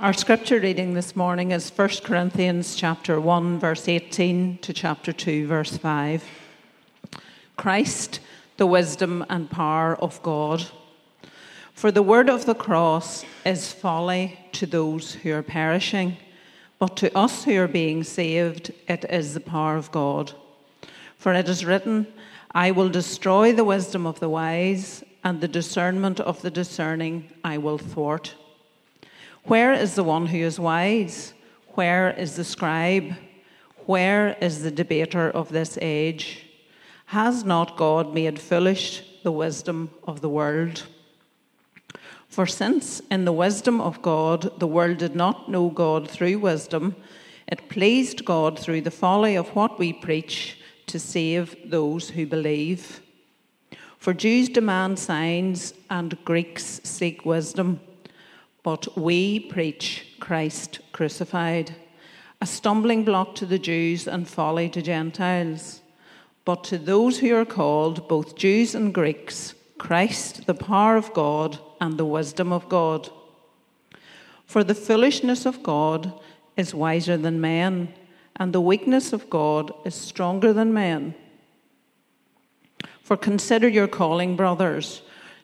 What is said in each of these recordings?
Our scripture reading this morning is 1 Corinthians chapter 1 verse 18 to chapter 2 verse 5. Christ, the wisdom and power of God. For the word of the cross is folly to those who are perishing, but to us who are being saved it is the power of God. For it is written, I will destroy the wisdom of the wise, and the discernment of the discerning I will thwart. Where is the one who is wise? Where is the scribe? Where is the debater of this age? Has not God made foolish the wisdom of the world? For since in the wisdom of God the world did not know God through wisdom, it pleased God through the folly of what we preach to save those who believe. For Jews demand signs and Greeks seek wisdom. But we preach Christ crucified, a stumbling block to the Jews and folly to Gentiles. But to those who are called, both Jews and Greeks, Christ, the power of God and the wisdom of God. For the foolishness of God is wiser than men, and the weakness of God is stronger than men. For consider your calling, brothers.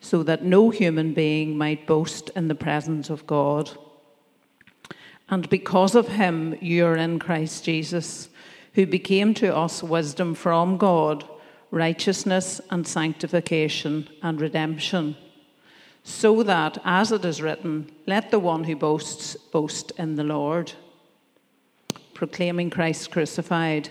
so that no human being might boast in the presence of God. And because of him, you are in Christ Jesus, who became to us wisdom from God, righteousness and sanctification and redemption. So that, as it is written, let the one who boasts boast in the Lord. Proclaiming Christ crucified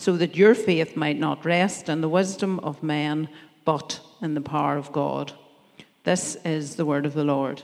so that your faith might not rest in the wisdom of man, but in the power of God. This is the word of the Lord.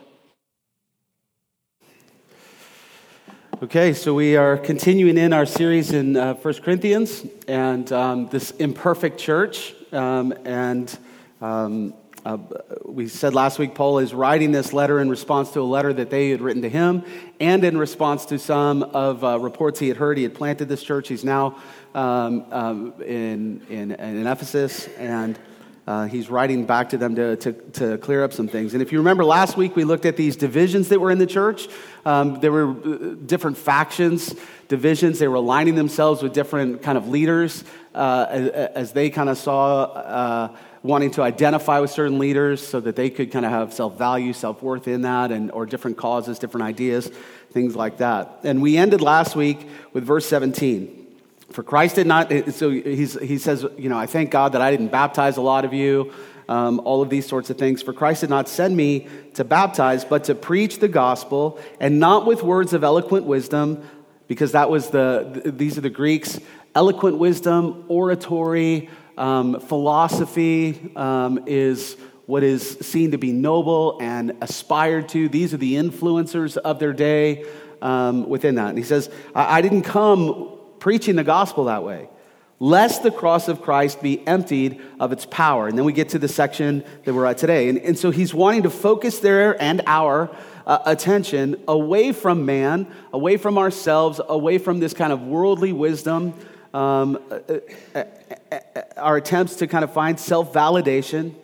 Okay, so we are continuing in our series in uh, 1 Corinthians and um, this imperfect church. Um, and um, uh, we said last week Paul is writing this letter in response to a letter that they had written to him and in response to some of uh, reports he had heard. He had planted this church. He's now um, um, in, in, in, Ephesus, and uh, he's writing back to them to, to, to, clear up some things. And if you remember last week, we looked at these divisions that were in the church. Um, there were uh, different factions, divisions. They were aligning themselves with different kind of leaders uh, as, as, they kind of saw uh, wanting to identify with certain leaders so that they could kind of have self-value, self-worth in that, and or different causes, different ideas, things like that. And we ended last week with verse 17. For Christ did not, so he says, you know, I thank God that I didn't baptize a lot of you, um, all of these sorts of things. For Christ did not send me to baptize, but to preach the gospel, and not with words of eloquent wisdom, because that was the, these are the Greeks, eloquent wisdom, oratory, um, philosophy um, is what is seen to be noble and aspired to. These are the influencers of their day um, within that. And he says, I, I didn't come preaching the gospel that way, lest the cross of Christ be emptied of its power. And then we get to the section that we're at today. And, and so he's wanting to focus their and our uh, attention away from man, away from ourselves, away from this kind of worldly wisdom, um, uh, uh, uh our attempts to kind of find self validation,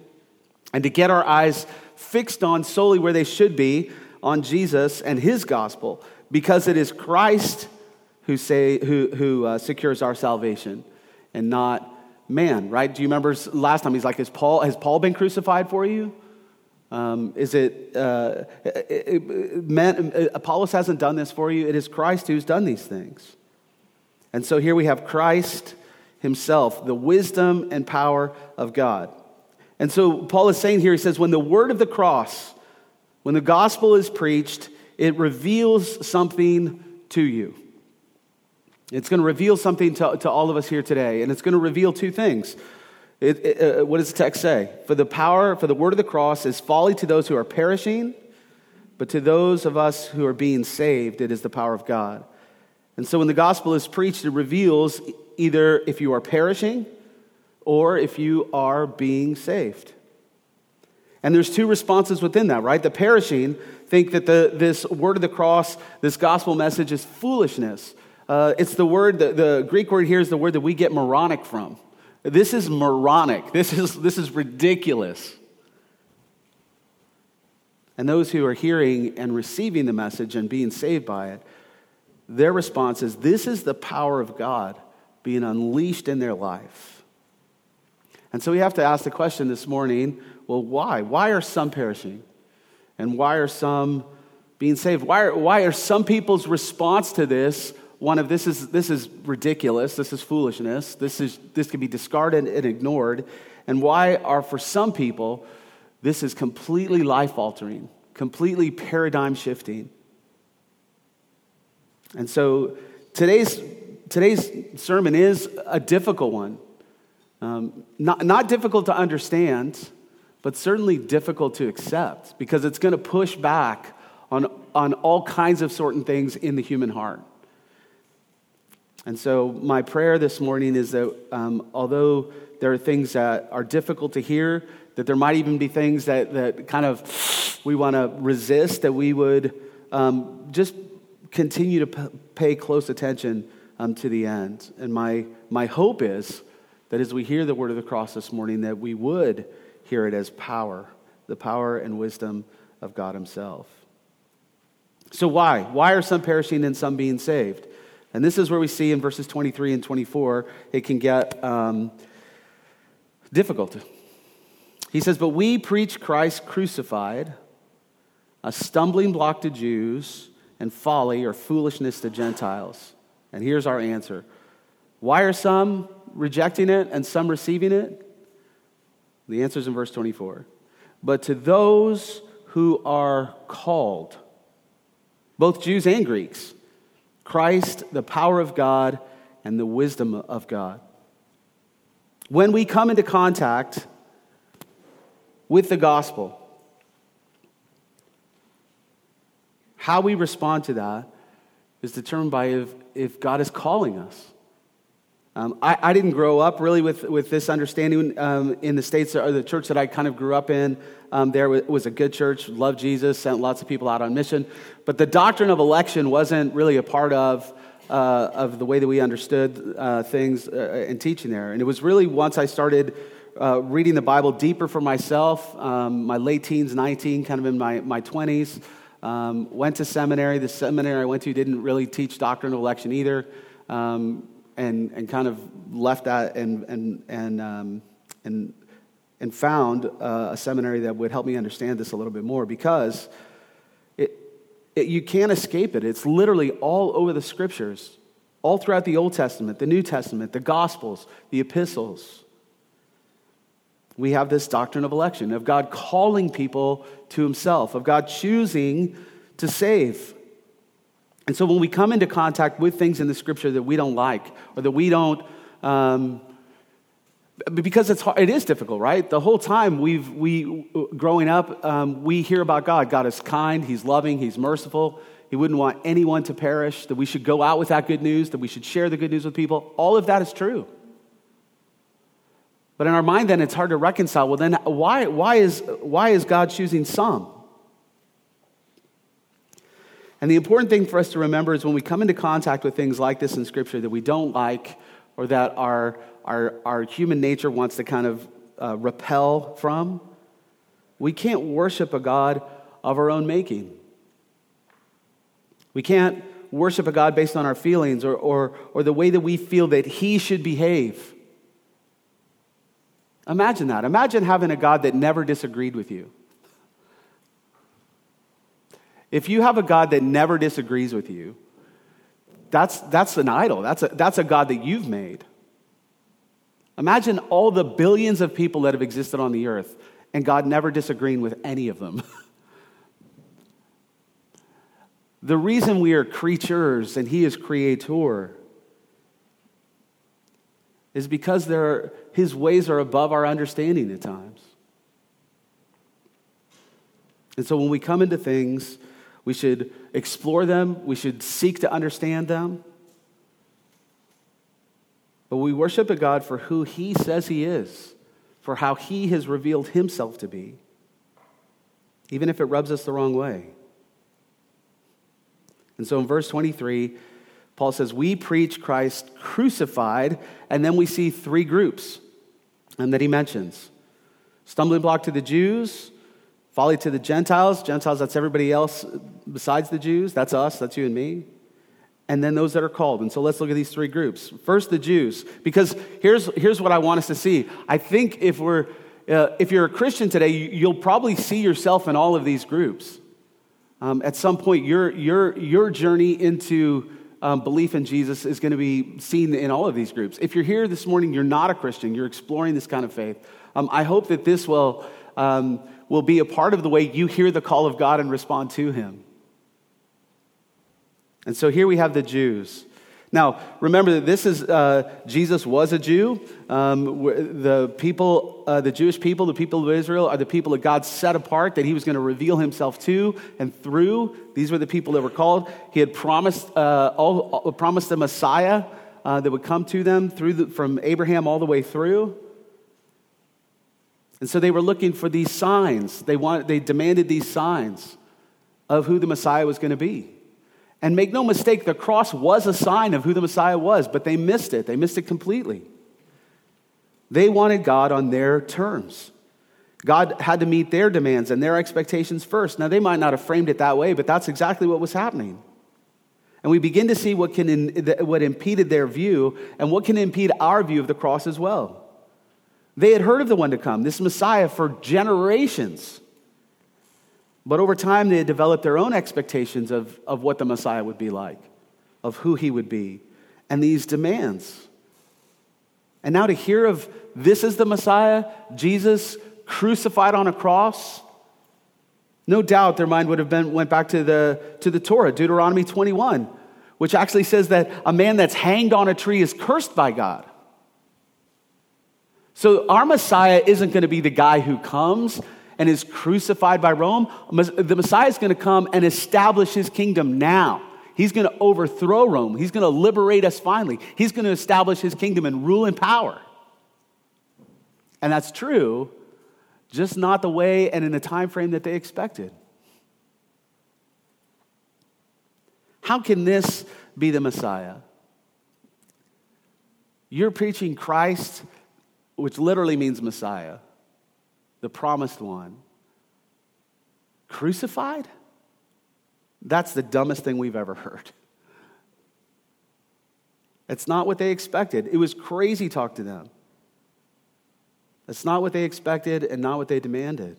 and to get our eyes fixed on solely where they should be on Jesus and his gospel, because it is Christ who, say, who, who uh, secures our salvation and not man, right? Do you remember last time he's like, Has Paul, has Paul been crucified for you? Um, is it, uh, it, it man, Apollos hasn't done this for you? It is Christ who's done these things. And so here we have Christ himself, the wisdom and power of God. And so Paul is saying here, he says, when the word of the cross, when the gospel is preached, it reveals something to you. It's going to reveal something to, to all of us here today, and it's going to reveal two things. It, it, uh, what does the text say? For the power, for the word of the cross is folly to those who are perishing, but to those of us who are being saved, it is the power of God. And so when the gospel is preached, it reveals either if you are perishing or if you are being saved. And there's two responses within that, right? The perishing think that the, this word of the cross, this gospel message is foolishness. Uh, it's the word, the, the Greek word here is the word that we get moronic from. This is moronic. This is, this is ridiculous. And those who are hearing and receiving the message and being saved by it, their response is this is the power of God being unleashed in their life. And so we have to ask the question this morning well, why? Why are some perishing? And why are some being saved? Why are, why are some people's response to this one of this is, this is ridiculous, this is foolishness, this, is, this can be discarded and ignored? And why are for some people this is completely life altering, completely paradigm shifting? And so today's, today's sermon is a difficult one. Um, not, not difficult to understand, but certainly difficult to accept because it's going to push back on, on all kinds of certain things in the human heart. And so, my prayer this morning is that um, although there are things that are difficult to hear, that there might even be things that, that kind of we want to resist, that we would um, just continue to p- pay close attention um, to the end. And my, my hope is that as we hear the word of the cross this morning, that we would hear it as power, the power and wisdom of God Himself. So, why? Why are some perishing and some being saved? And this is where we see in verses 23 and 24, it can get um, difficult. He says, But we preach Christ crucified, a stumbling block to Jews and folly or foolishness to Gentiles. And here's our answer Why are some rejecting it and some receiving it? The answer is in verse 24. But to those who are called, both Jews and Greeks, Christ, the power of God, and the wisdom of God. When we come into contact with the gospel, How we respond to that is determined by if, if God is calling us. Um, I, I, didn't grow up really with, with this understanding um, in the States, or the church that I kind of grew up in. Um, there was a good church, loved Jesus, sent lots of people out on mission. But the doctrine of election wasn't really a part of, uh, of the way that we understood uh, things uh, and teaching there. And it was really once I started uh, reading the Bible deeper for myself, um, my late teens, 19, kind of in my, my 20s. Um, went to seminary. The seminary I went to didn't really teach doctrine of election either, um, and, and kind of left that and, and, and, um, and, and found uh, a seminary that would help me understand this a little bit more because it, it, you can't escape it. It's literally all over the scriptures, all throughout the Old Testament, the New Testament, the Gospels, the epistles we have this doctrine of election, of God calling people to himself, of God choosing to save. And so when we come into contact with things in the scripture that we don't like or that we don't, um, because it's hard, it is difficult, right? The whole time we've we growing up, um, we hear about God. God is kind, He's loving, He's merciful. He wouldn't want anyone to perish. That we should go out with that good news. That we should share the good news with people. All of that is true. But in our mind, then it's hard to reconcile. Well, then why, why, is, why is God choosing some? And the important thing for us to remember is when we come into contact with things like this in Scripture that we don't like or that our, our, our human nature wants to kind of uh, repel from, we can't worship a God of our own making. We can't worship a God based on our feelings or, or, or the way that we feel that He should behave. Imagine that. Imagine having a God that never disagreed with you. If you have a God that never disagrees with you, that's, that's an idol. That's a, that's a God that you've made. Imagine all the billions of people that have existed on the earth and God never disagreeing with any of them. the reason we are creatures and He is creator is because are, His ways are above our understanding at times. And so when we come into things, we should explore them, we should seek to understand them. But we worship a God for who He says He is, for how He has revealed Himself to be, even if it rubs us the wrong way. And so in verse 23, Paul says, We preach Christ crucified, and then we see three groups and that he mentions stumbling block to the Jews, folly to the Gentiles. Gentiles, that's everybody else besides the Jews. That's us, that's you and me and then those that are called. And so let's look at these three groups. First, the Jews, because here's, here's what I want us to see. I think if, we're, uh, if you're a Christian today, you'll probably see yourself in all of these groups. Um, at some point, your, your, your journey into um, belief in Jesus is going to be seen in all of these groups. If you're here this morning, you're not a Christian, you're exploring this kind of faith. Um, I hope that this will, um, will be a part of the way you hear the call of God and respond to Him. And so here we have the Jews. Now, remember that this is, uh, Jesus was a Jew. Um, the people, uh, the Jewish people, the people of Israel, are the people that God set apart that he was going to reveal himself to and through. These were the people that were called. He had promised, uh, all, promised the Messiah uh, that would come to them through the, from Abraham all the way through. And so they were looking for these signs. They, wanted, they demanded these signs of who the Messiah was going to be. And make no mistake, the cross was a sign of who the Messiah was, but they missed it. They missed it completely. They wanted God on their terms. God had to meet their demands and their expectations first. Now, they might not have framed it that way, but that's exactly what was happening. And we begin to see what, can, what impeded their view and what can impede our view of the cross as well. They had heard of the one to come, this Messiah, for generations. But over time, they had developed their own expectations of, of what the Messiah would be like, of who he would be, and these demands. And now to hear of this is the Messiah, Jesus crucified on a cross, no doubt their mind would have been went back to the, to the Torah, Deuteronomy 21, which actually says that a man that's hanged on a tree is cursed by God. So our Messiah isn't going to be the guy who comes and is crucified by Rome, the Messiah is going to come and establish his kingdom now. He's going to overthrow Rome. He's going to liberate us finally. He's going to establish his kingdom and rule in power. And that's true, just not the way and in the time frame that they expected. How can this be the Messiah? You're preaching Christ, which literally means Messiah the promised one, crucified? That's the dumbest thing we've ever heard. It's not what they expected. It was crazy talk to them. It's not what they expected and not what they demanded.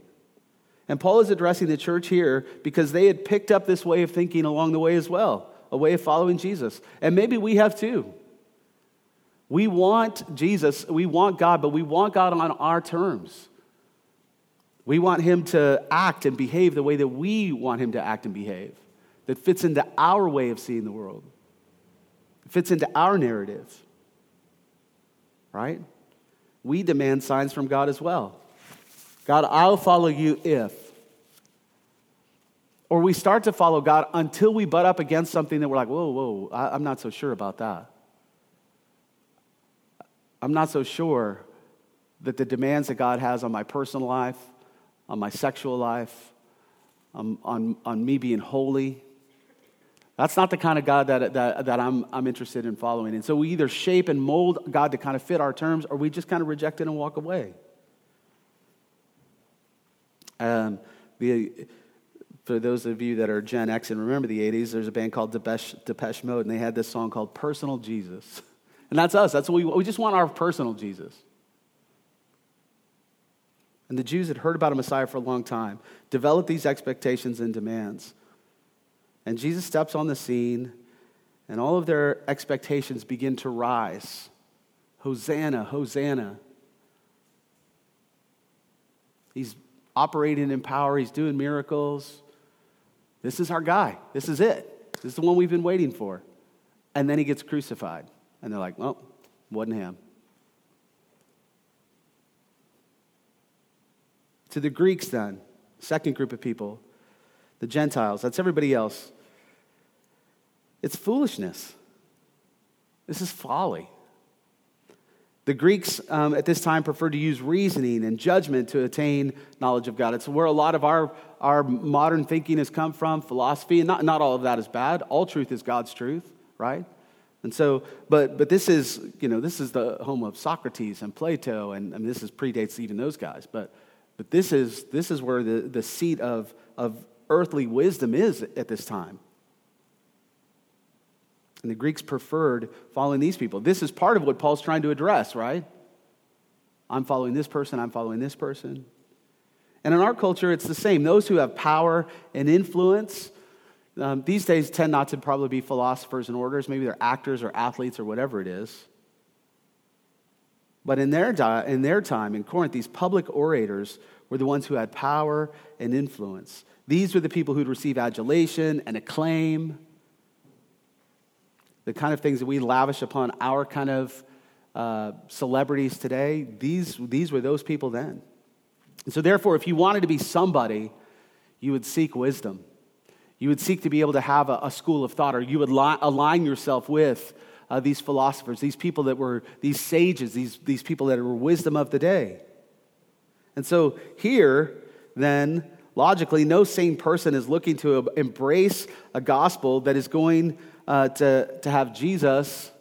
And Paul is addressing the church here because they had picked up this way of thinking along the way as well, a way of following Jesus. And maybe we have too. We want Jesus, we want God, but we want God on our terms. We want him to act and behave the way that we want him to act and behave, that fits into our way of seeing the world, fits into our narrative. Right? We demand signs from God as well. God, I'll follow you if. Or we start to follow God until we butt up against something that we're like, whoa, whoa, I'm not so sure about that. I'm not so sure that the demands that God has on my personal life, on my sexual life, on, on, on me being holy. That's not the kind of God that, that, that I'm, I'm interested in following. And so we either shape and mold God to kind of fit our terms, or we just kind of reject it and walk away. Um, the, for those of you that are Gen X and remember the 80s, there's a band called Depeche, Depeche Mode, and they had this song called Personal Jesus. And that's us. That's what we, we just want our personal Jesus. And the Jews had heard about a Messiah for a long time, developed these expectations and demands. And Jesus steps on the scene And all of their expectations begin to rise. Hosanna, Hosanna. He's operating in power, he's doing miracles. This is our guy. This is it. This is the one we've been waiting for. And then he gets crucified. And they're like, well, wasn't him. To the Greeks, then, second group of people, the Gentiles, that's everybody else. It's foolishness. This is folly. The Greeks um, at this time preferred to use reasoning and judgment to attain knowledge of God. It's where a lot of our, our modern thinking has come from, philosophy, and not, not all of that is bad. All truth is God's truth, right? And so, but, but this is, you know, this is the home of Socrates and Plato, and I mean, this is predates even those guys. But, but this, is, this is where the, the seat of, of earthly wisdom is at this time. And the Greeks preferred following these people. This is part of what Paul's trying to address, right? I'm following this person, I'm following this person. And in our culture, it's the same. Those who have power and influence, um, these days tend not to probably be philosophers and orators. Maybe they're actors or athletes or whatever it is. But in their, di- in their time in Corinth, these public orators were the ones who had power and influence. These were the people who'd receive adulation and acclaim the kind of things that we lavish upon our kind of uh, celebrities today, these, these were those people then. And so, therefore, if you wanted to be somebody, you would seek wisdom. You would seek to be able to have a, a school of thought, or you would li- align yourself with uh, these philosophers, these people that were these sages, these, these people that were wisdom of the day. And so, here, then, logically, no sane person is looking to embrace a gospel that is going uh, to, to have Jesus,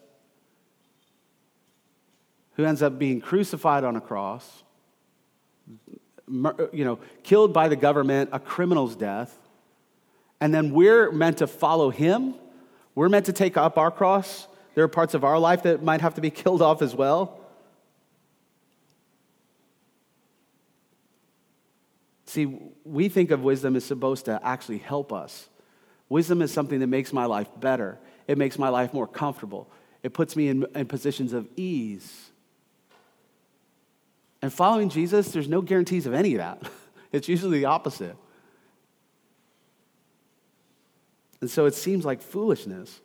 who ends up being crucified on a cross, you know, killed by the government, a criminal's death, and then we're meant to follow him. We're meant to take up our cross. There are parts of our life that might have to be killed off as well. See, we think of wisdom as supposed to actually help us. Wisdom is something that makes my life better, it makes my life more comfortable, it puts me in, in positions of ease. And following Jesus, there's no guarantees of any of that. It's usually the opposite. And so it seems like foolishness.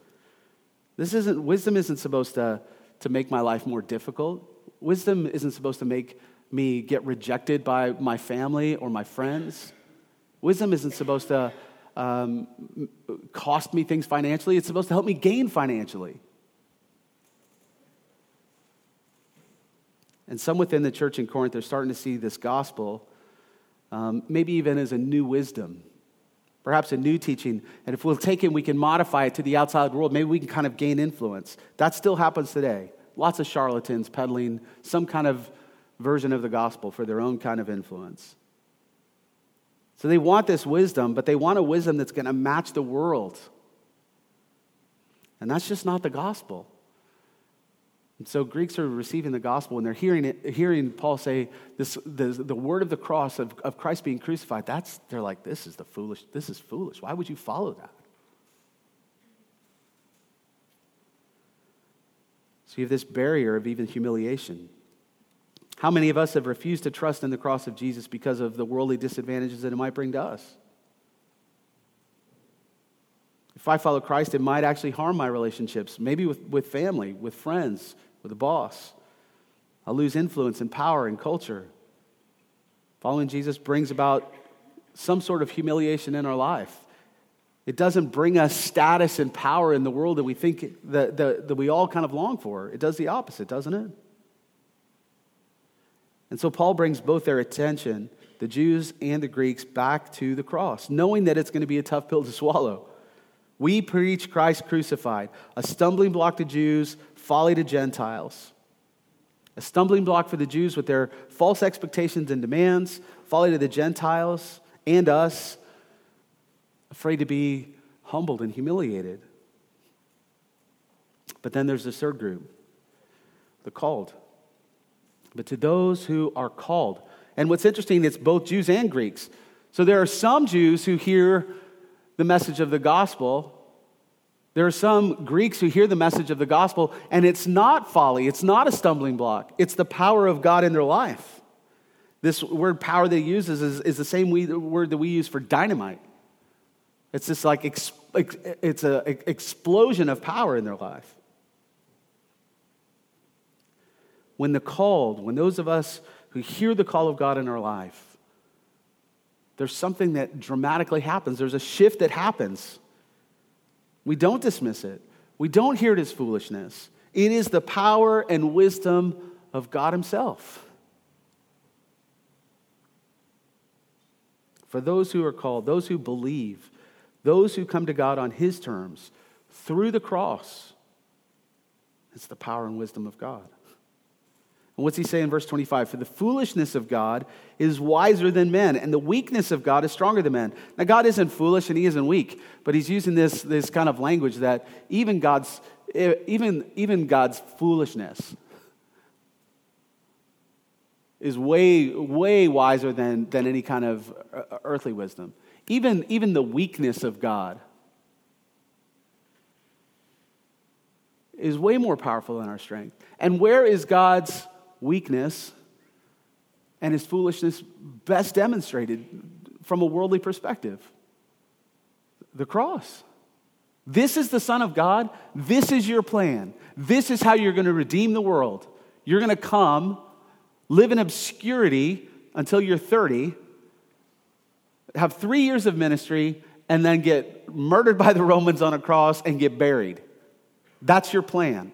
This isn't, wisdom isn't supposed to, to make my life more difficult. Wisdom isn't supposed to make me get rejected by my family or my friends. Wisdom isn't supposed to um, cost me things financially, it's supposed to help me gain financially. And some within the church in Corinth are starting to see this gospel, um, maybe even as a new wisdom, perhaps a new teaching. And if we'll take it, we can modify it to the outside world. Maybe we can kind of gain influence. That still happens today. Lots of charlatans peddling some kind of version of the gospel for their own kind of influence. So they want this wisdom, but they want a wisdom that's going to match the world. And that's just not the gospel. And so Greeks are receiving the gospel and they're hearing, it, hearing Paul say this, the, the word of the cross of, of Christ being crucified. That's, they're like, this is the foolish, this is foolish. Why would you follow that? So you have this barrier of even humiliation. How many of us have refused to trust in the cross of Jesus because of the worldly disadvantages that it might bring to us? If I follow Christ, it might actually harm my relationships, maybe with, with family, with friends, a boss. I'll lose influence and power and culture. Following Jesus brings about some sort of humiliation in our life. It doesn't bring us status and power in the world that we think that, that, that we all kind of long for. It does the opposite, doesn't it? And so Paul brings both their attention, the Jews and the Greeks, back to the cross, knowing that it's going to be a tough pill to swallow. We preach Christ crucified, a stumbling block to Jews, folly to Gentiles. A stumbling block for the Jews with their false expectations and demands, folly to the Gentiles and us, afraid to be humbled and humiliated. But then there's this third group, the called but to those who are called. And what's interesting, it's both Jews and Greeks. So there are some Jews who hear the message of the gospel There are some Greeks who hear the message of the gospel, and it's not folly, it's not a stumbling block, it's the power of God in their life. This word power that he uses is, is the same we, word that we use for dynamite. It's this like, it's an explosion of power in their life. When the called, when those of us who hear the call of God in our life, there's something that dramatically happens. There's a shift that happens. We don't dismiss it. We don't hear it as foolishness. It is the power and wisdom of God Himself. For those who are called, those who believe, those who come to God on His terms through the cross, it's the power and wisdom of God. What's he say in verse 25? For the foolishness of God is wiser than men, and the weakness of God is stronger than men. Now, God isn't foolish and he isn't weak, but he's using this, this kind of language that even God's, even, even God's foolishness is way, way wiser than, than any kind of uh, earthly wisdom. Even, even the weakness of God is way more powerful than our strength. And where is God's weakness and his foolishness best demonstrated from a worldly perspective? The cross. This is the Son of God. This is your plan. This is how you're going to redeem the world. You're going to come, live in obscurity until you're 30, have three years of ministry, and then get murdered by the Romans on a cross and get buried. That's your plan.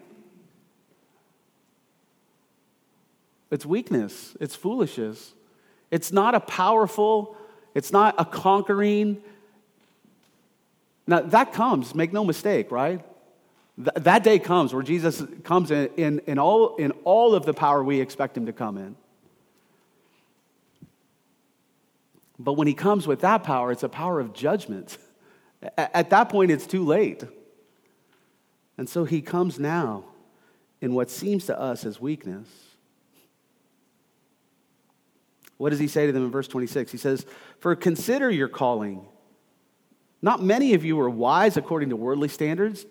It's weakness, it's foolishness. It's not a powerful, it's not a conquering. Now, that comes, make no mistake, right? Th- that day comes where Jesus comes in, in, in, all, in all of the power we expect him to come in. But when he comes with that power, it's a power of judgment. At that point, it's too late. And so he comes now in what seems to us as weakness. What does he say to them in verse 26? He says, For consider your calling. Not many of you were wise according to worldly standards.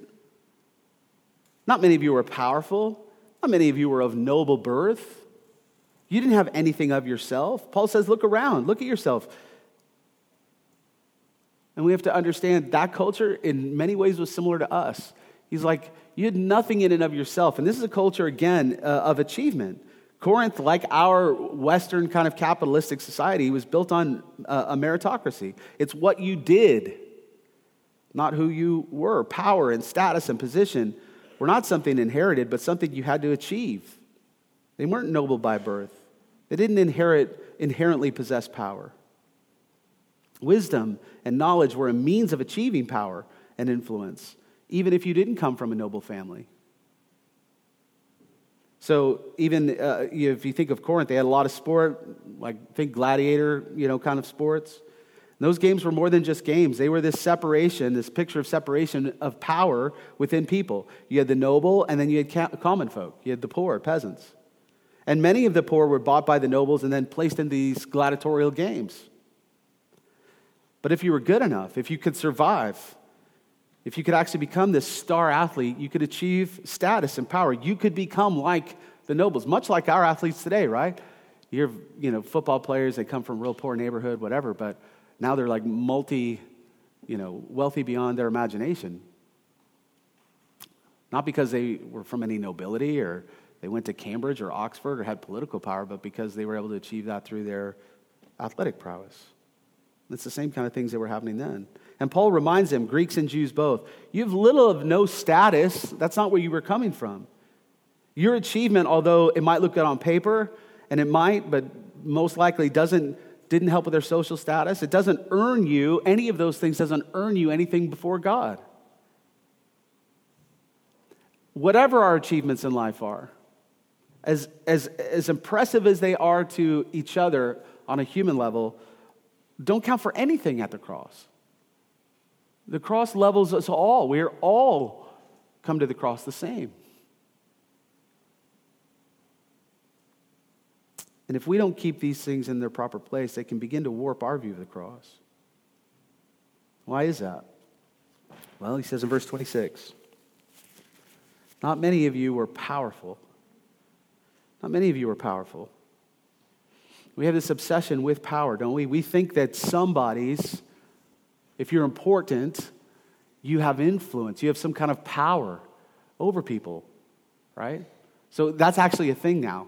Not many of you were powerful. Not many of you were of noble birth. You didn't have anything of yourself. Paul says, Look around, look at yourself. And we have to understand that culture in many ways was similar to us. He's like, You had nothing in and of yourself. And this is a culture, again, uh, of achievement. Corinth, like our Western kind of capitalistic society, was built on uh, a meritocracy. It's what you did, not who you were. Power and status and position were not something inherited, but something you had to achieve. They weren't noble by birth, they didn't inherit, inherently possess power. Wisdom and knowledge were a means of achieving power and influence, even if you didn't come from a noble family. So even uh, if you think of Corinth, they had a lot of sport, like think gladiator, you know, kind of sports. And those games were more than just games. They were this separation, this picture of separation of power within people. You had the noble, and then you had common folk. You had the poor, peasants. And many of the poor were bought by the nobles and then placed in these gladiatorial games. But if you were good enough, if you could survive, if you could actually become this star athlete, you could achieve status and power. You could become like the nobles, much like our athletes today, right? You're, you know, football players, they come from real poor neighborhood, whatever, but now they're like multi, you know, wealthy beyond their imagination. Not because they were from any nobility or they went to Cambridge or Oxford or had political power, but because they were able to achieve that through their athletic prowess. It's the same kind of things that were happening then. And Paul reminds them, Greeks and Jews both, you have little of no status. That's not where you were coming from. Your achievement, although it might look good on paper, and it might, but most likely doesn't, didn't help with their social status, it doesn't earn you, any of those things doesn't earn you anything before God. Whatever our achievements in life are, as, as, as impressive as they are to each other on a human level, don't count for anything at the cross. The cross levels us all. We are all come to the cross the same. And if we don't keep these things in their proper place, they can begin to warp our view of the cross. Why is that? Well, he says in verse 26 Not many of you were powerful. Not many of you were powerful. We have this obsession with power, don't we? We think that somebody's, if you're important, you have influence, you have some kind of power over people, right? So that's actually a thing now.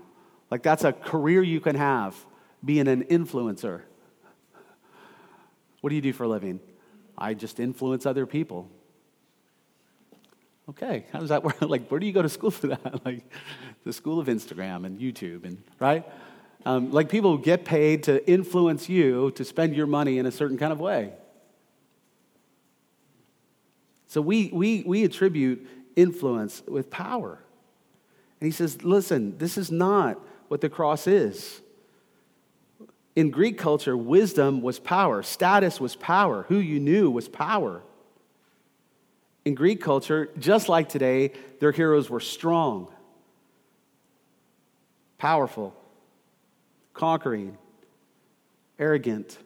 Like, that's a career you can have, being an influencer. What do you do for a living? I just influence other people. Okay, how does that work? Like, where do you go to school for that? Like, the school of Instagram and YouTube, and right? Um, like, people who get paid to influence you to spend your money in a certain kind of way. So we, we, we attribute influence with power. And he says, listen, this is not what the cross is. In Greek culture, wisdom was power, status was power, who you knew was power. In Greek culture, just like today, their heroes were strong, powerful, conquering, arrogant,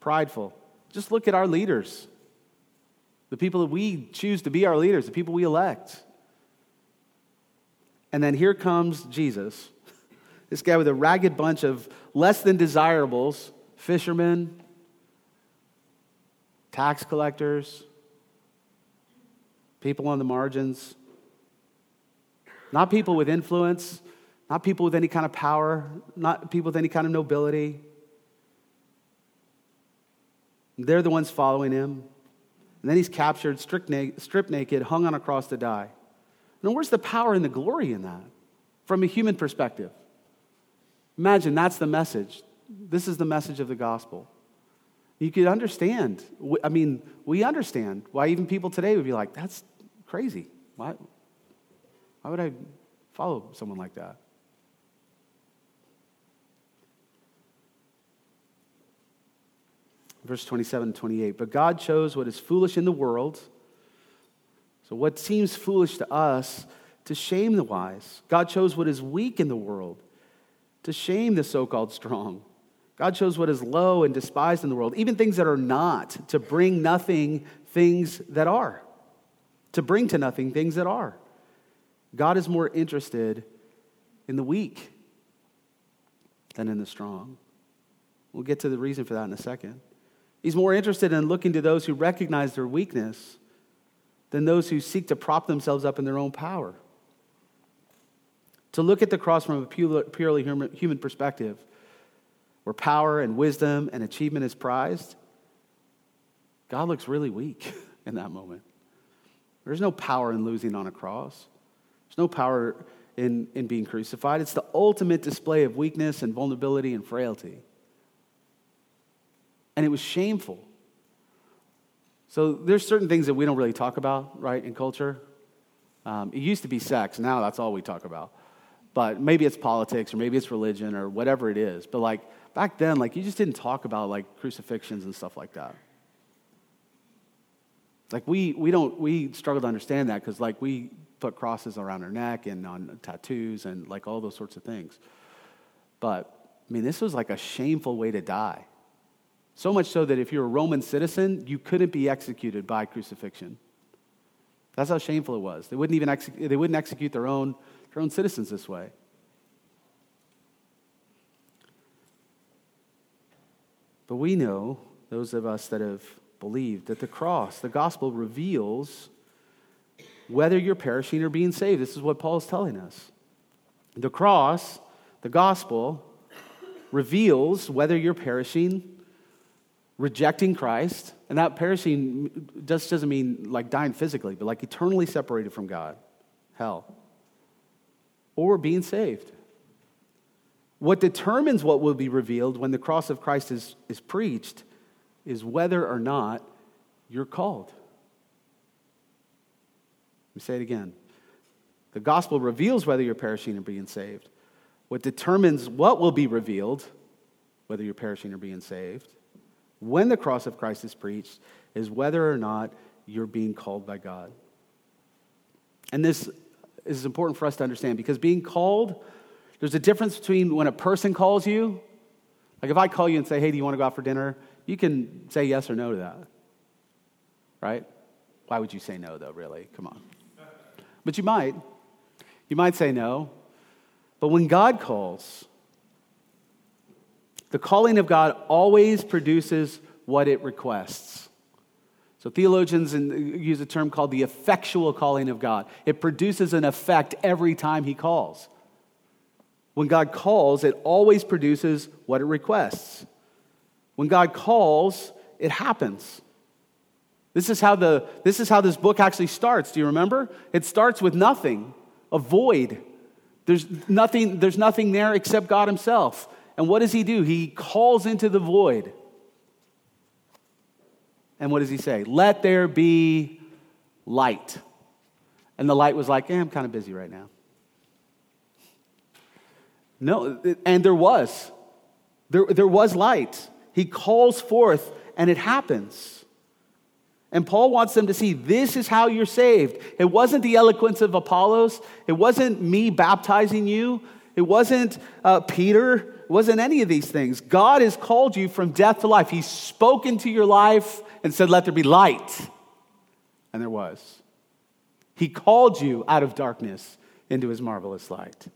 prideful. Just look at our leaders, the people that we choose to be our leaders, the people we elect. And then here comes Jesus, this guy with a ragged bunch of less than desirables, fishermen, tax collectors, people on the margins, not people with influence, not people with any kind of power, not people with any kind of nobility. They're the ones following him. And then he's captured, stripped naked, hung on a cross to die. Now, where's the power and the glory in that from a human perspective? Imagine that's the message. This is the message of the gospel. You could understand. I mean, we understand why even people today would be like, that's crazy. Why, why would I follow someone like that? Verse 27 and 28. But God chose what is foolish in the world so, what seems foolish to us to shame the wise? God chose what is weak in the world to shame the so called strong. God chose what is low and despised in the world, even things that are not, to bring nothing things that are. To bring to nothing things that are. God is more interested in the weak than in the strong. We'll get to the reason for that in a second. He's more interested in looking to those who recognize their weakness than those who seek to prop themselves up in their own power. To look at the cross from a purely human perspective, where power and wisdom and achievement is prized, God looks really weak in that moment. There's no power in losing on a cross. There's no power in, in being crucified. It's the ultimate display of weakness and vulnerability and frailty. And it was shameful. So there's certain things that we don't really talk about, right, in culture. Um, it used to be sex. Now that's all we talk about. But maybe it's politics or maybe it's religion or whatever it is. But like back then, like you just didn't talk about like crucifixions and stuff like that. Like we we don't we struggle to understand that because like we put crosses around our neck and on tattoos and like all those sorts of things. But I mean, this was like a shameful way to die. So much so that if you're a Roman citizen, you couldn't be executed by crucifixion. That's how shameful it was. They wouldn't even execute, they wouldn't execute their own, their own citizens this way. But we know, those of us that have believed, that the cross, the gospel reveals whether you're perishing or being saved. This is what Paul is telling us. The cross, the gospel, reveals whether you're perishing rejecting Christ, and that perishing just doesn't mean like dying physically, but like eternally separated from God, hell, or being saved. What determines what will be revealed when the cross of Christ is, is preached is whether or not you're called. Let me say it again. The gospel reveals whether you're perishing or being saved. What determines what will be revealed, whether you're perishing or being saved, when the cross of Christ is preached is whether or not you're being called by God. And this is important for us to understand because being called, there's a difference between when a person calls you. Like if I call you and say, hey, do you want to go out for dinner? You can say yes or no to that. right? Why would you say no, though, really? Come on. But you might. You might say no. But when God calls, the calling of God always produces what it requests. So theologians use a term called the effectual calling of God. It produces an effect every time he calls. When God calls, it always produces what it requests. When God calls, it happens. This is how, the, this, is how this book actually starts. Do you remember? It starts with nothing, a void. There's nothing, there's nothing there except God Himself. And what does He do? He calls into the void. And what does He say? Let there be light. And the light was like, eh, I'm kind of busy right now. No, and there was. There, there was light. He calls forth, and it happens. And Paul wants them to see this is how you're saved. It wasn't the eloquence of Apollos, it wasn't me baptizing you, it wasn't uh, Peter, wasn't any of these things. God has called you from death to life. He's spoken to your life and said, Let there be light. And there was. He called you out of darkness into his marvelous light.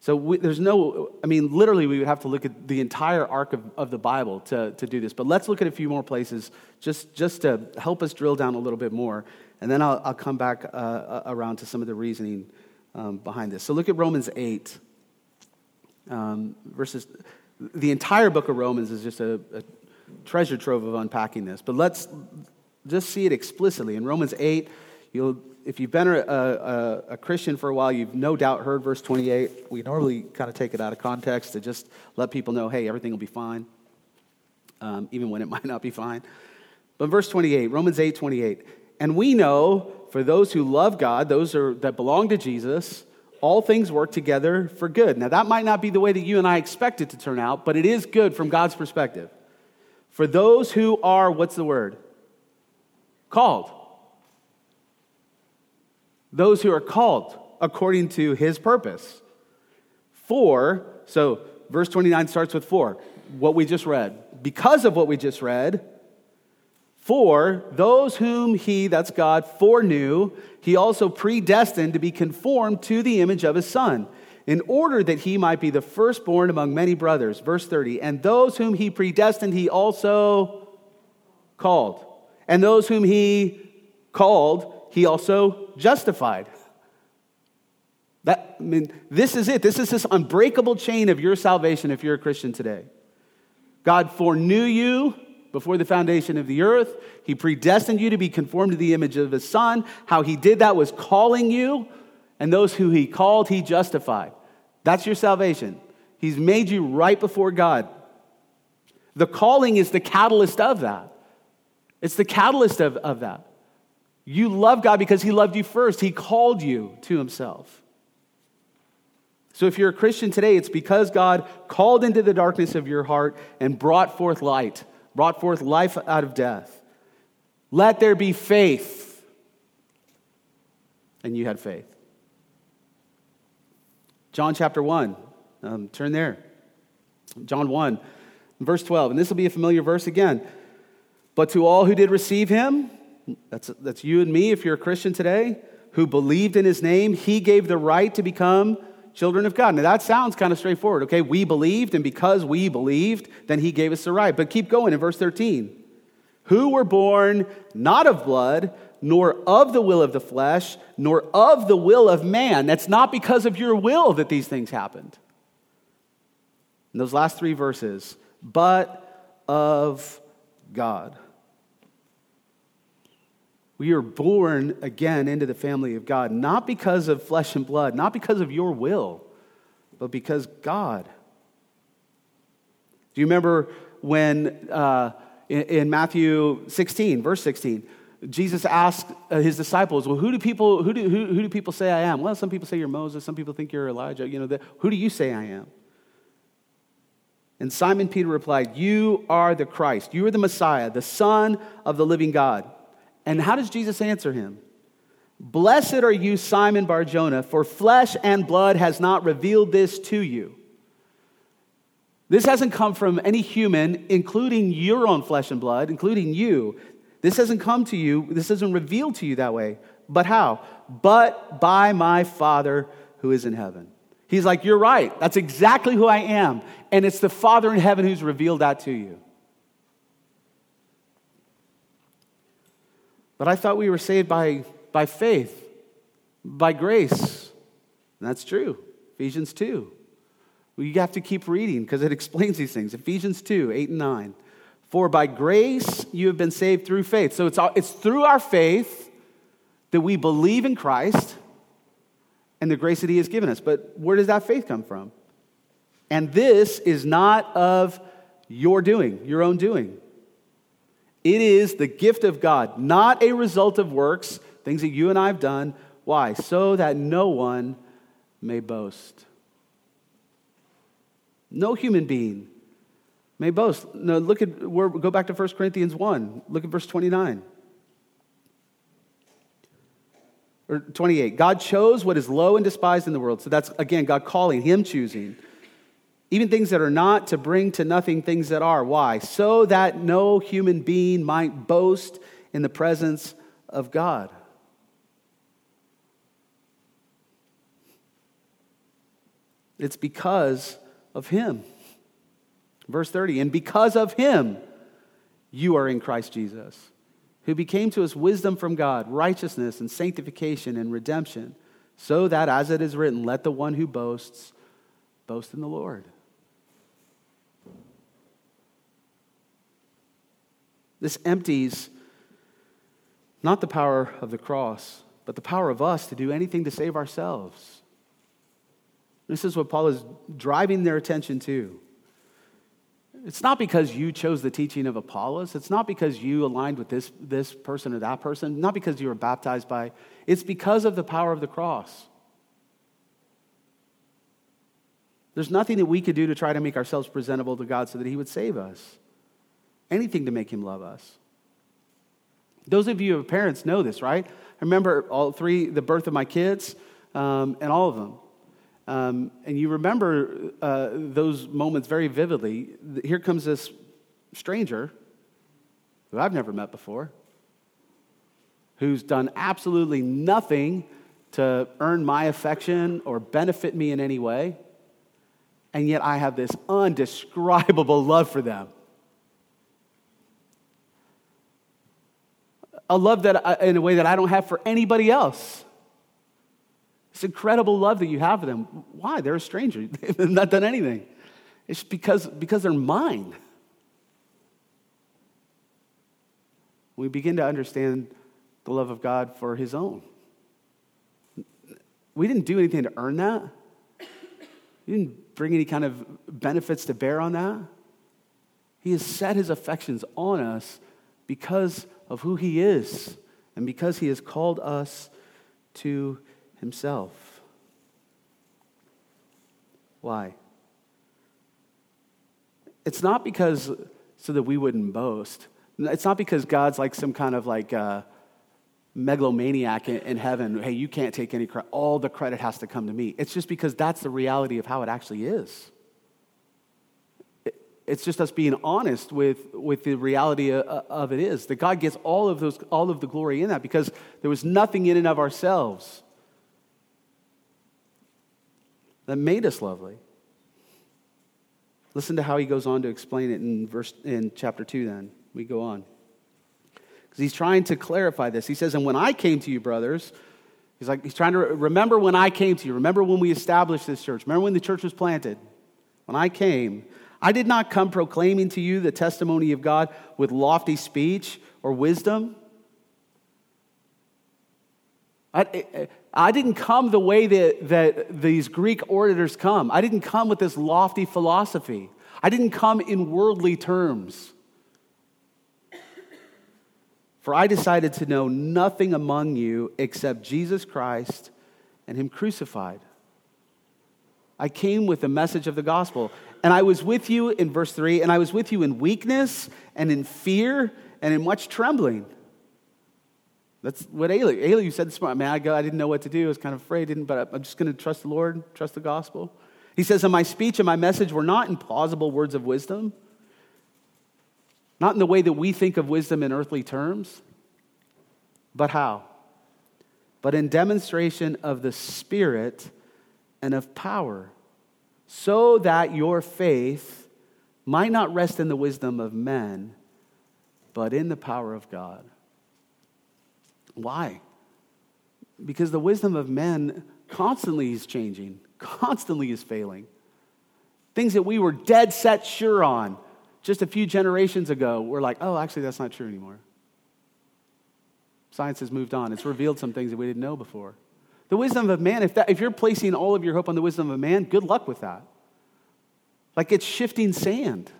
So we, there's no, I mean, literally, we would have to look at the entire arc of, of the Bible to, to do this. But let's look at a few more places just, just to help us drill down a little bit more. And then I'll, I'll come back uh, uh around to some of the reasoning um, behind this. So look at Romans 8, um, verses, the entire book of Romans is just a, a treasure trove of unpacking this. But let's just see it explicitly. In Romans 8, you'll if you've been a, a, a, Christian for a while, you've no doubt heard verse 28. We normally kind of take it out of context to just let people know, hey, everything will be fine, um, even when it might not be fine. But verse 28, Romans 8 28. And we know for those who love God, those are, that belong to Jesus, all things work together for good. Now, that might not be the way that you and I expect it to turn out, but it is good from God's perspective. For those who are, what's the word? Called those who are called according to his purpose. For, so verse 29 starts with for, what we just read. Because of what we just read, for those whom he, that's God, foreknew, he also predestined to be conformed to the image of his son, in order that he might be the firstborn among many brothers. Verse 30. And those whom he predestined, he also called. And those whom he called, he also justified. That, I mean, this is it. This is this unbreakable chain of your salvation if you're a Christian today. God foreknew you before the foundation of the earth. He predestined you to be conformed to the image of his son. How he did that was calling you, and those who he called, he justified. That's your salvation. He's made you right before God. The calling is the catalyst of that. It's the catalyst of, of that. You love God because He loved you first. He called you to Himself. So if you're a Christian today, it's because God called into the darkness of your heart and brought forth light, brought forth life out of death. Let there be faith. And you had faith. John chapter 1. Um, turn there. John 1, verse 12. And this will be a familiar verse again. But to all who did receive him, that's, that's you and me if you're a Christian today, who believed in his name, he gave the right to become children of God. Now that sounds kind of straightforward, okay? We believed, and because we believed, then he gave us the right. But keep going in verse 13. Who were born not of blood, nor of the will of the flesh, nor of the will of man. That's not because of your will that these things happened. In those last three verses, but of God. We are born again into the family of God, not because of flesh and blood, not because of your will, but because God. Do you remember when uh, in, in, Matthew 16, verse 16, Jesus asked uh, his disciples, Well, who do, people, who, do, who, who, do people say I am? Well, some people say you're Moses, some people think you're Elijah. You know, the, who do you say I am? And Simon Peter replied, You are the Christ. You are the Messiah, the Son of the living God. And how does Jesus answer him? Blessed are you, Simon Barjona, for flesh and blood has not revealed this to you. This hasn't come from any human, including your own flesh and blood, including you. This hasn't come to you, this isn't revealed to you that way. But how? But by my Father who is in heaven. He's like, You're right. That's exactly who I am. And it's the Father in heaven who's revealed that to you. But I thought we were saved by, by faith, by grace. And that's true. Ephesians 2. Well, you have to keep reading because it explains these things. Ephesians 2, 8 and 9. For by grace you have been saved through faith. So it's, all, it's through our faith that we believe in Christ and the grace that he has given us. But where does that faith come from? And this is not of your doing, your own doing. It is the gift of God, not a result of works, things that you and I have done. Why? So that no one may boast. No human being may boast. No, look at where, go back to 1 Corinthians 1. Look at verse 29. Or 28. God chose what is low and despised in the world. So that's, again, God calling, Him choosing. Even things that are not to bring to nothing things that are. Why? So that no human being might boast in the presence of God. It's because of him. Verse 30, and because of him, you are in Christ Jesus, who became to us wisdom from God, righteousness and sanctification and redemption, so that, as it is written, let the one who boasts boast in the Lord. This empties not the power of the cross, but the power of us to do anything to save ourselves. This is what Paul is driving their attention to. It's not because you chose the teaching of Apollos. It's not because you aligned with this, this person or that person. Not because you were baptized by. It's because of the power of the cross. There's nothing that we could do to try to make ourselves presentable to God so that He would save us. Anything to make Him love us. Those of you who are parents know this, right? I remember all three, the birth of my kids, um, and all of them. Um, and you remember uh, those moments very vividly. Here comes this stranger who I've never met before, who's done absolutely nothing to earn my affection or benefit me in any way. And yet I have this undescribable love for them. A love that I, in a way that I don't have for anybody else. It's incredible love that you have for them. Why? They're a stranger. They've not done anything. It's because, because they're mine. We begin to understand the love of God for His own. We didn't do anything to earn that. We didn't bring any kind of benefits to bear on that. He has set His affections on us because of who He is and because He has called us to himself. Why? It's not because so that we wouldn't boast. It's not because God's like some kind of like uh, megalomaniac in, in heaven. Hey, you can't take any credit. All the credit has to come to me. It's just because that's the reality of how it actually is. It's just us being honest with, with the reality of, of it is that God gets all of those all of the glory in that because there was nothing in and of ourselves that made us lovely. Listen to how he goes on to explain it in verse in chapter 2 then. We go on. Cuz he's trying to clarify this. He says, "And when I came to you, brothers, he's like he's trying to remember when I came to you. Remember when we established this church? Remember when the church was planted? When I came, I did not come proclaiming to you the testimony of God with lofty speech or wisdom." I, I didn't come the way that, that these Greek orators come. I didn't come with this lofty philosophy. I didn't come in worldly terms. For I decided to know nothing among you except Jesus Christ and Him crucified. I came with the message of the gospel. And I was with you in verse 3, and I was with you in weakness and in fear and in much trembling. That's what Ailey, you said this morning, man, I, go, I didn't know what to do. I was kind of afraid, didn't, but I'm just going to trust the Lord, trust the gospel. He says, And my speech and my message were not in plausible words of wisdom, not in the way that we think of wisdom in earthly terms, but how? But in demonstration of the Spirit and of power, so that your faith might not rest in the wisdom of men, but in the power of God. Why? Because the wisdom of men constantly is changing, constantly is failing. Things that we were dead set sure on just a few generations ago, we're like, oh, actually, that's not true anymore. Science has moved on. It's revealed some things that we didn't know before. The wisdom of man, if, that, if you're placing all of your hope on the wisdom of man, good luck with that. Like it's shifting sand.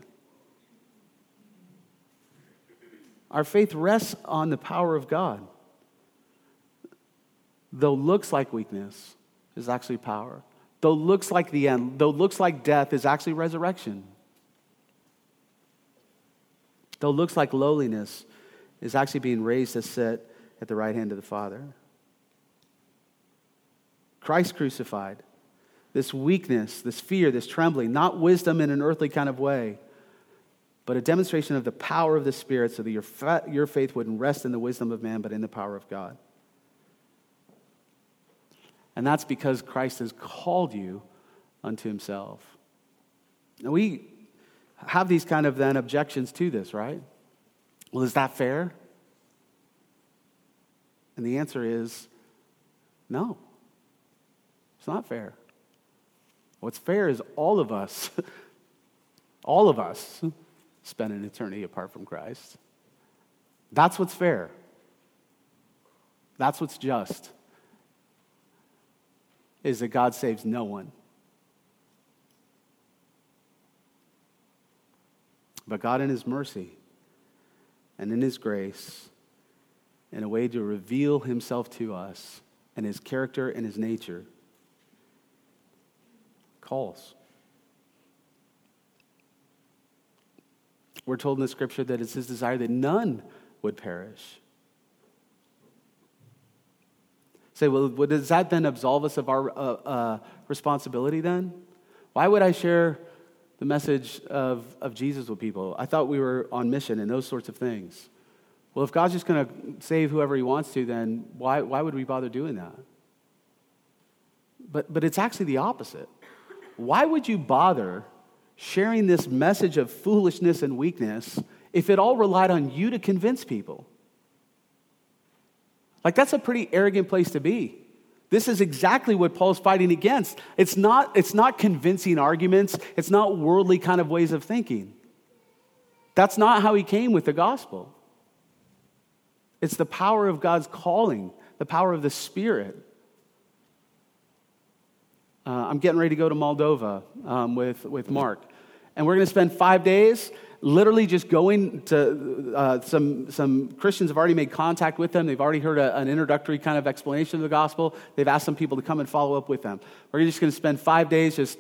Our faith rests on the power of God. Though looks like weakness is actually power. Though looks like the end, though looks like death is actually resurrection. Though looks like lowliness is actually being raised to sit at the right hand of the Father. Christ crucified, this weakness, this fear, this trembling, not wisdom in an earthly kind of way, but a demonstration of the power of the Spirit so that your, your faith wouldn't rest in the wisdom of man, but in the power of God. And that's because Christ has called you unto himself. Now, we have these kind of then objections to this, right? Well, is that fair? And the answer is no. It's not fair. What's fair is all of us, all of us spend an eternity apart from Christ. That's what's fair. That's what's just. Is that God saves no one. But God, in His mercy and in His grace, in a way to reveal Himself to us and His character and His nature, calls. We're told in the scripture that it's his desire that none would perish. Say, well, does that then absolve us of our uh, uh, responsibility then? Why would I share the message of, of Jesus with people? I thought we were on mission and those sorts of things. Well, if God's just going to save whoever he wants to, then why, why would we bother doing that? But, but it's actually the opposite. Why would you bother sharing this message of foolishness and weakness if it all relied on you to convince people? Like, that's a pretty arrogant place to be. This is exactly what Paul's fighting against. It's not, it's not convincing arguments, it's not worldly kind of ways of thinking. That's not how he came with the gospel. It's the power of God's calling, the power of the Spirit. Uh, I'm getting ready to go to Moldova um, with, with Mark. And we're going to spend five days literally just going to uh, some, some Christians have already made contact with them. They've already heard a, an introductory kind of explanation of the gospel. They've asked some people to come and follow up with them. We're just going to spend five days just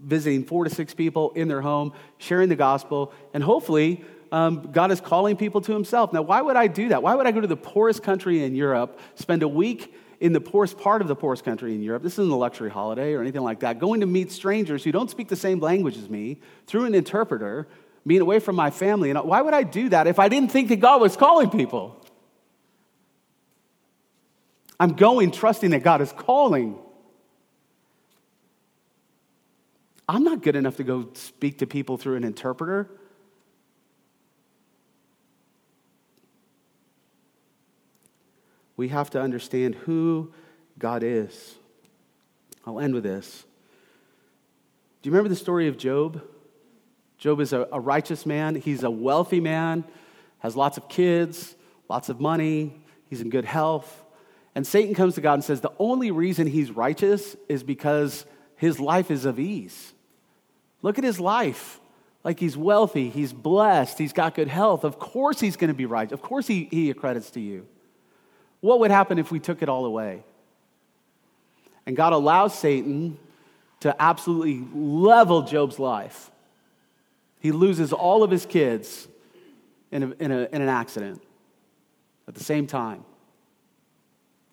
visiting four to six people in their home, sharing the gospel, and hopefully um, God is calling people to Himself. Now, why would I do that? Why would I go to the poorest country in Europe, spend a week in the poorest part of the poorest country in Europe. This isn't a luxury holiday or anything like that. Going to meet strangers who don't speak the same language as me through an interpreter, being away from my family. And why would I do that if I didn't think that God was calling people? I'm going trusting that God is calling. I'm not good enough to go speak to people through an interpreter. We have to understand who God is. I'll end with this. Do you remember the story of Job? Job is a, a, righteous man. He's a wealthy man, has lots of kids, lots of money, he's in good health. And Satan comes to God and says, The only reason he's righteous is because his life is of ease. Look at his life. Like he's wealthy, he's blessed, he's got good health. Of course he's going to be right. Of course he, he accredits to you. What would happen if we took it all away? And God allows Satan to absolutely level Job's life. He loses all of his kids in, a, in, a, in an accident at the same time.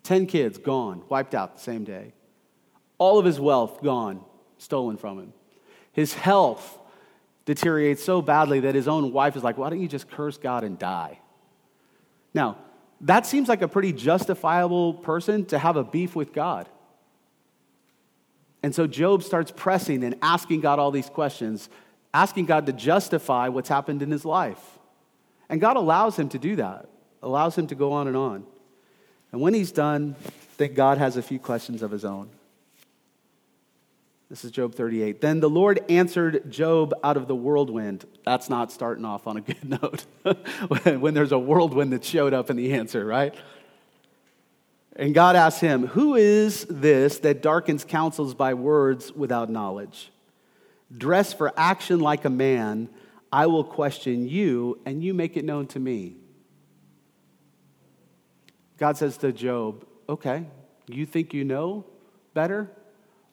10 kids gone, wiped out the same day. All of his wealth gone, stolen from him. His health deteriorates so badly that his own wife is like, Why don't you just curse God and die? Now, that seems like a pretty justifiable person to have a beef with God. And so Job starts pressing and asking God all these questions, asking God to justify what's happened in his life. And God allows him to do that, allows him to go on and on. And when he's done, then God has a few questions of his own. This is Job 38. Then the Lord answered Job out of the whirlwind. That's not starting off on a good note. when there's a whirlwind that showed up in the answer, right? And God asked him, Who is this that darkens counsels by words without knowledge? Dress for action like a man. I will question you, and you make it known to me. God says to Job, Okay, you think you know better?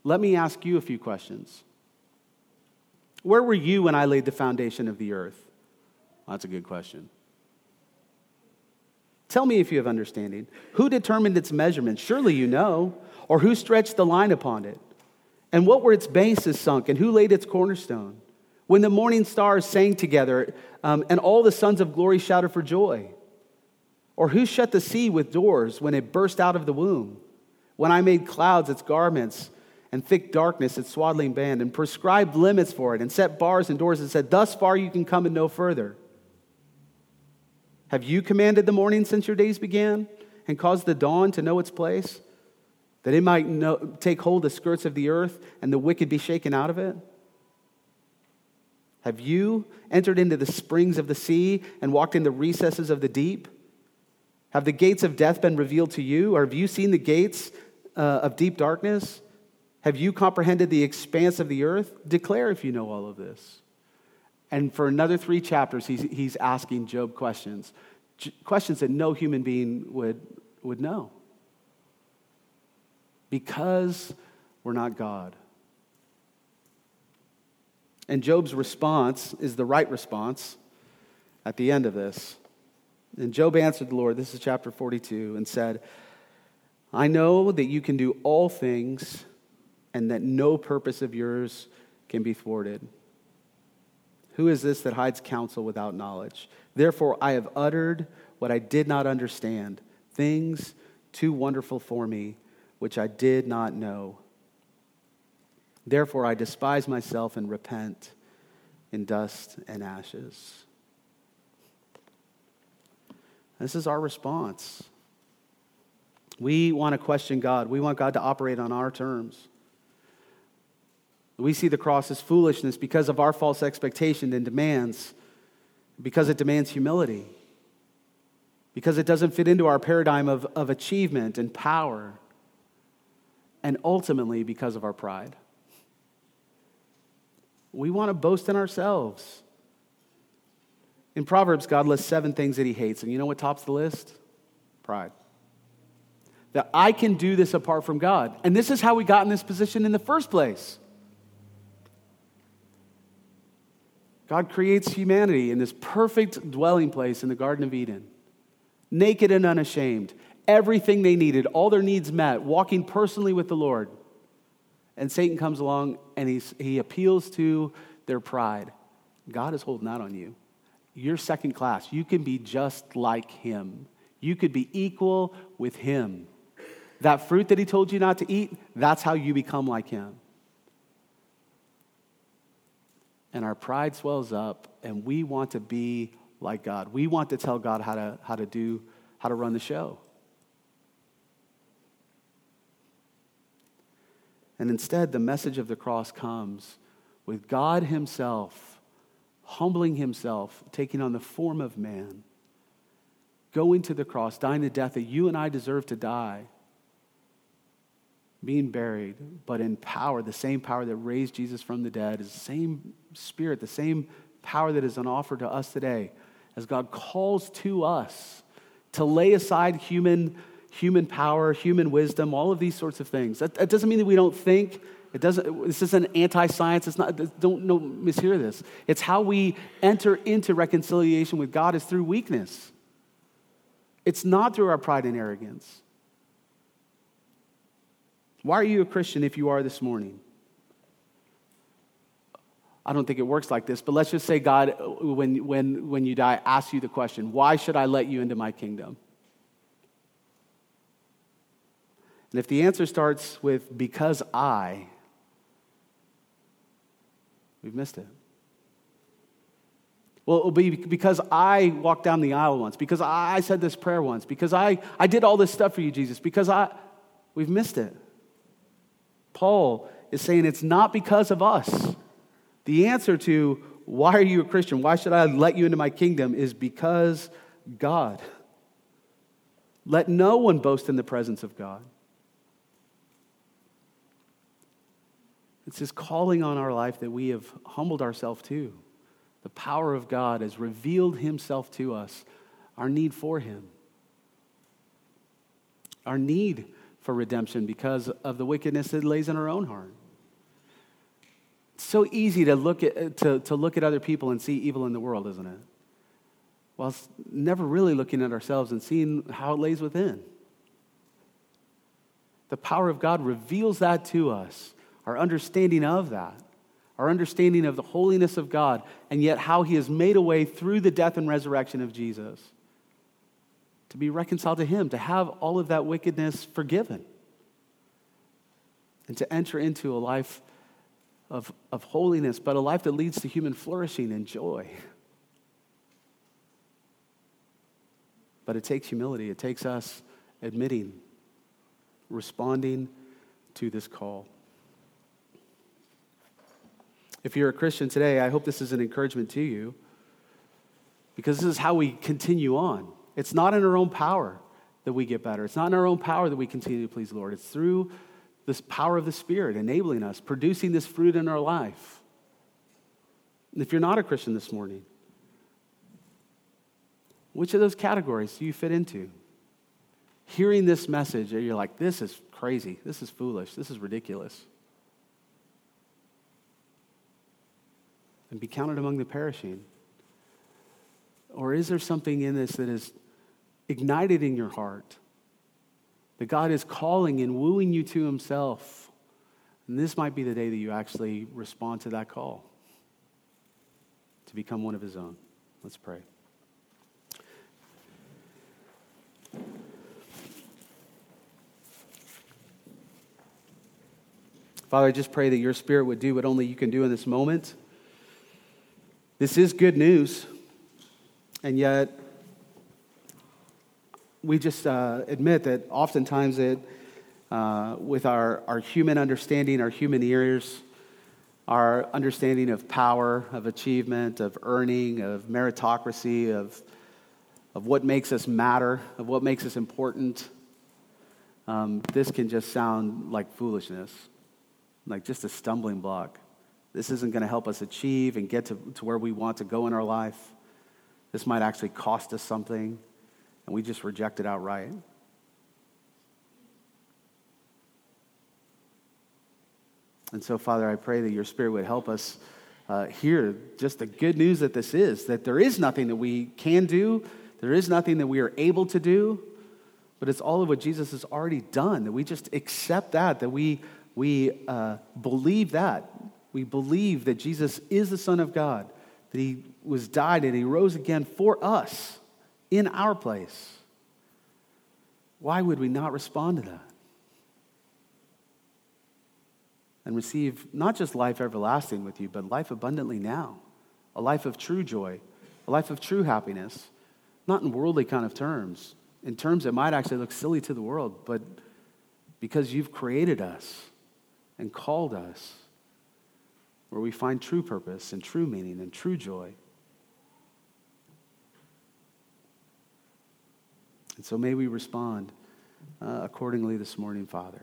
Let me ask you a few questions. Where were you when I laid the foundation of the earth? Well, that's a good question. Tell me if you have understanding. Who determined its measurement? Surely you know. Or who stretched the line upon it? And what were its bases sunk? And who laid its cornerstone? When the morning stars sang together um, and all the sons of glory shouted for joy? Or who shut the sea with doors when it burst out of the womb? When I made clouds its garments and thick darkness its swaddling band, and prescribed limits for it, and set bars and doors, and said, Thus far you can come and no further. Have you commanded the morning since your days began, and caused the dawn to know its place, that it might know, take hold the skirts of the earth, and the wicked be shaken out of it? Have you entered into the springs of the sea and walked in the recesses of the deep? Have the gates of death been revealed to you, or have you seen the gates uh, of deep darkness? Have you comprehended the expanse of the earth? Declare if you know all of this. And for another three chapters, he's, he's asking Job questions, questions that no human being would, would know. Because we're not God. And Job's response is the right response at the end of this. And Job answered the Lord, this is chapter 42, and said, I know that you can do all things and that no purpose of yours can be thwarted. Who is this that hides counsel without knowledge? Therefore, I have uttered what I did not understand, things too wonderful for me, which I did not know. Therefore, I despise myself and repent in dust and ashes. This is our response. We want to question God. We want God to operate on our terms. We see the cross as foolishness because of our false expectation and demands, because it demands humility, because it doesn't fit into our paradigm of, of achievement and power, and ultimately because of our pride. We want to boast in ourselves. In Proverbs, God lists seven things that he hates, and you know what tops the list? Pride. That I can do this apart from God. And this is how we got in this position in the first place. God creates humanity in this perfect dwelling place in the Garden of Eden, naked and unashamed, everything they needed, all their needs met, walking personally with the Lord. And Satan comes along and he's, he appeals to their pride. God is holding out on you. You're second class. You can be just like him. You could be equal with him. That fruit that he told you not to eat, that's how you become like him and our pride swells up and we want to be like God. We want to tell God how to, how to do, how to run the show. And instead, the message of the cross comes with God Himself humbling Himself, taking on the form of man, going to the cross, dying the death that you and I deserve to die being buried, but in power, the same power that raised Jesus from the dead, is the same spirit, the same power that is on offer to us today, as God calls to us to lay aside human, human power, human wisdom, all of these sorts of things. That, that doesn't mean that we don't think. It doesn't, this isn't anti-science. It's not, don't no, mishear this. It's how we enter into reconciliation with God is through weakness. It's not through our pride and arrogance. Why are you a Christian if you are this morning? I don't think it works like this, but let's just say God, when, when, when you die, asks you the question, Why should I let you into my kingdom? And if the answer starts with, Because I, we've missed it. Well, it'll be because I walked down the aisle once, because I said this prayer once, because I, I did all this stuff for you, Jesus, because I, we've missed it. Paul is saying it's not because of us. The answer to why are you a Christian? Why should I let you into my kingdom is because God. Let no one boast in the presence of God. It's His calling on our life that we have humbled ourselves to. The power of God has revealed Himself to us, our need for Him, our need for redemption because of the wickedness that lays in our own heart. It's so easy to look at, to, to look at other people and see evil in the world, isn't it? Whilst never really looking at ourselves and seeing how it lays within. The power of God reveals that to us our understanding of that, our understanding of the holiness of God, and yet how He has made a way through the death and resurrection of Jesus to be reconciled to Him, to have all of that wickedness forgiven, and to enter into a life of, of holiness, but a life that leads to human flourishing and joy. But it takes humility, it takes us admitting, responding to this call. If you're a Christian today, I hope this is an encouragement to you because this is how we continue on. It's not in our own power that we get better, it's not in our own power that we continue to please Lord. It's through this power of the Spirit enabling us, producing this fruit in our life. And if you're not a Christian this morning, which of those categories do you fit into? Hearing this message, you're like, this is crazy, this is foolish, this is ridiculous. and be counted among the perishing? Or is there something in this that is ignited in your heart? That God is calling and wooing you to Himself. And this might be the day that you actually respond to that call to become one of His own. Let's pray. Father, I just pray that your spirit would do what only you can do in this moment. This is good news, and yet we just uh, admit that oftentimes it, uh, with our, our human understanding, our human ears, our understanding of power, of achievement, of earning, of meritocracy, of, of what makes us matter, of what makes us important, um, this can just sound like foolishness, like just a stumbling block. This isn't going to help us achieve and get to, to where we want to go in our life. This might actually cost us something, and we just reject it outright. And so, Father, I pray that your Spirit would help us uh, hear just the good news that this is that there is nothing that we can do, there is nothing that we are able to do, but it's all of what Jesus has already done, that we just accept that, that we, we uh, believe that, we believe that Jesus is the Son of God, that he was died and he rose again for us in our place. Why would we not respond to that? And receive not just life everlasting with you, but life abundantly now, a life of true joy, a life of true happiness, not in worldly kind of terms, in terms that might actually look silly to the world, but because you've created us and called us where we find true purpose and true meaning and true joy. And so may we respond uh, accordingly this morning, Father.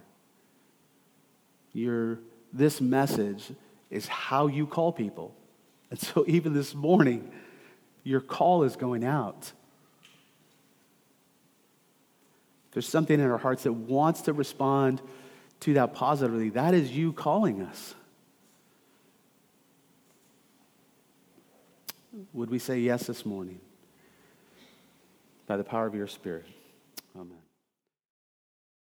Your, this message is how you call people. And so even this morning, your call is going out. There's something in our hearts that wants to respond to that positively. That is you calling us. Would we say yes this morning? By the power of your Spirit.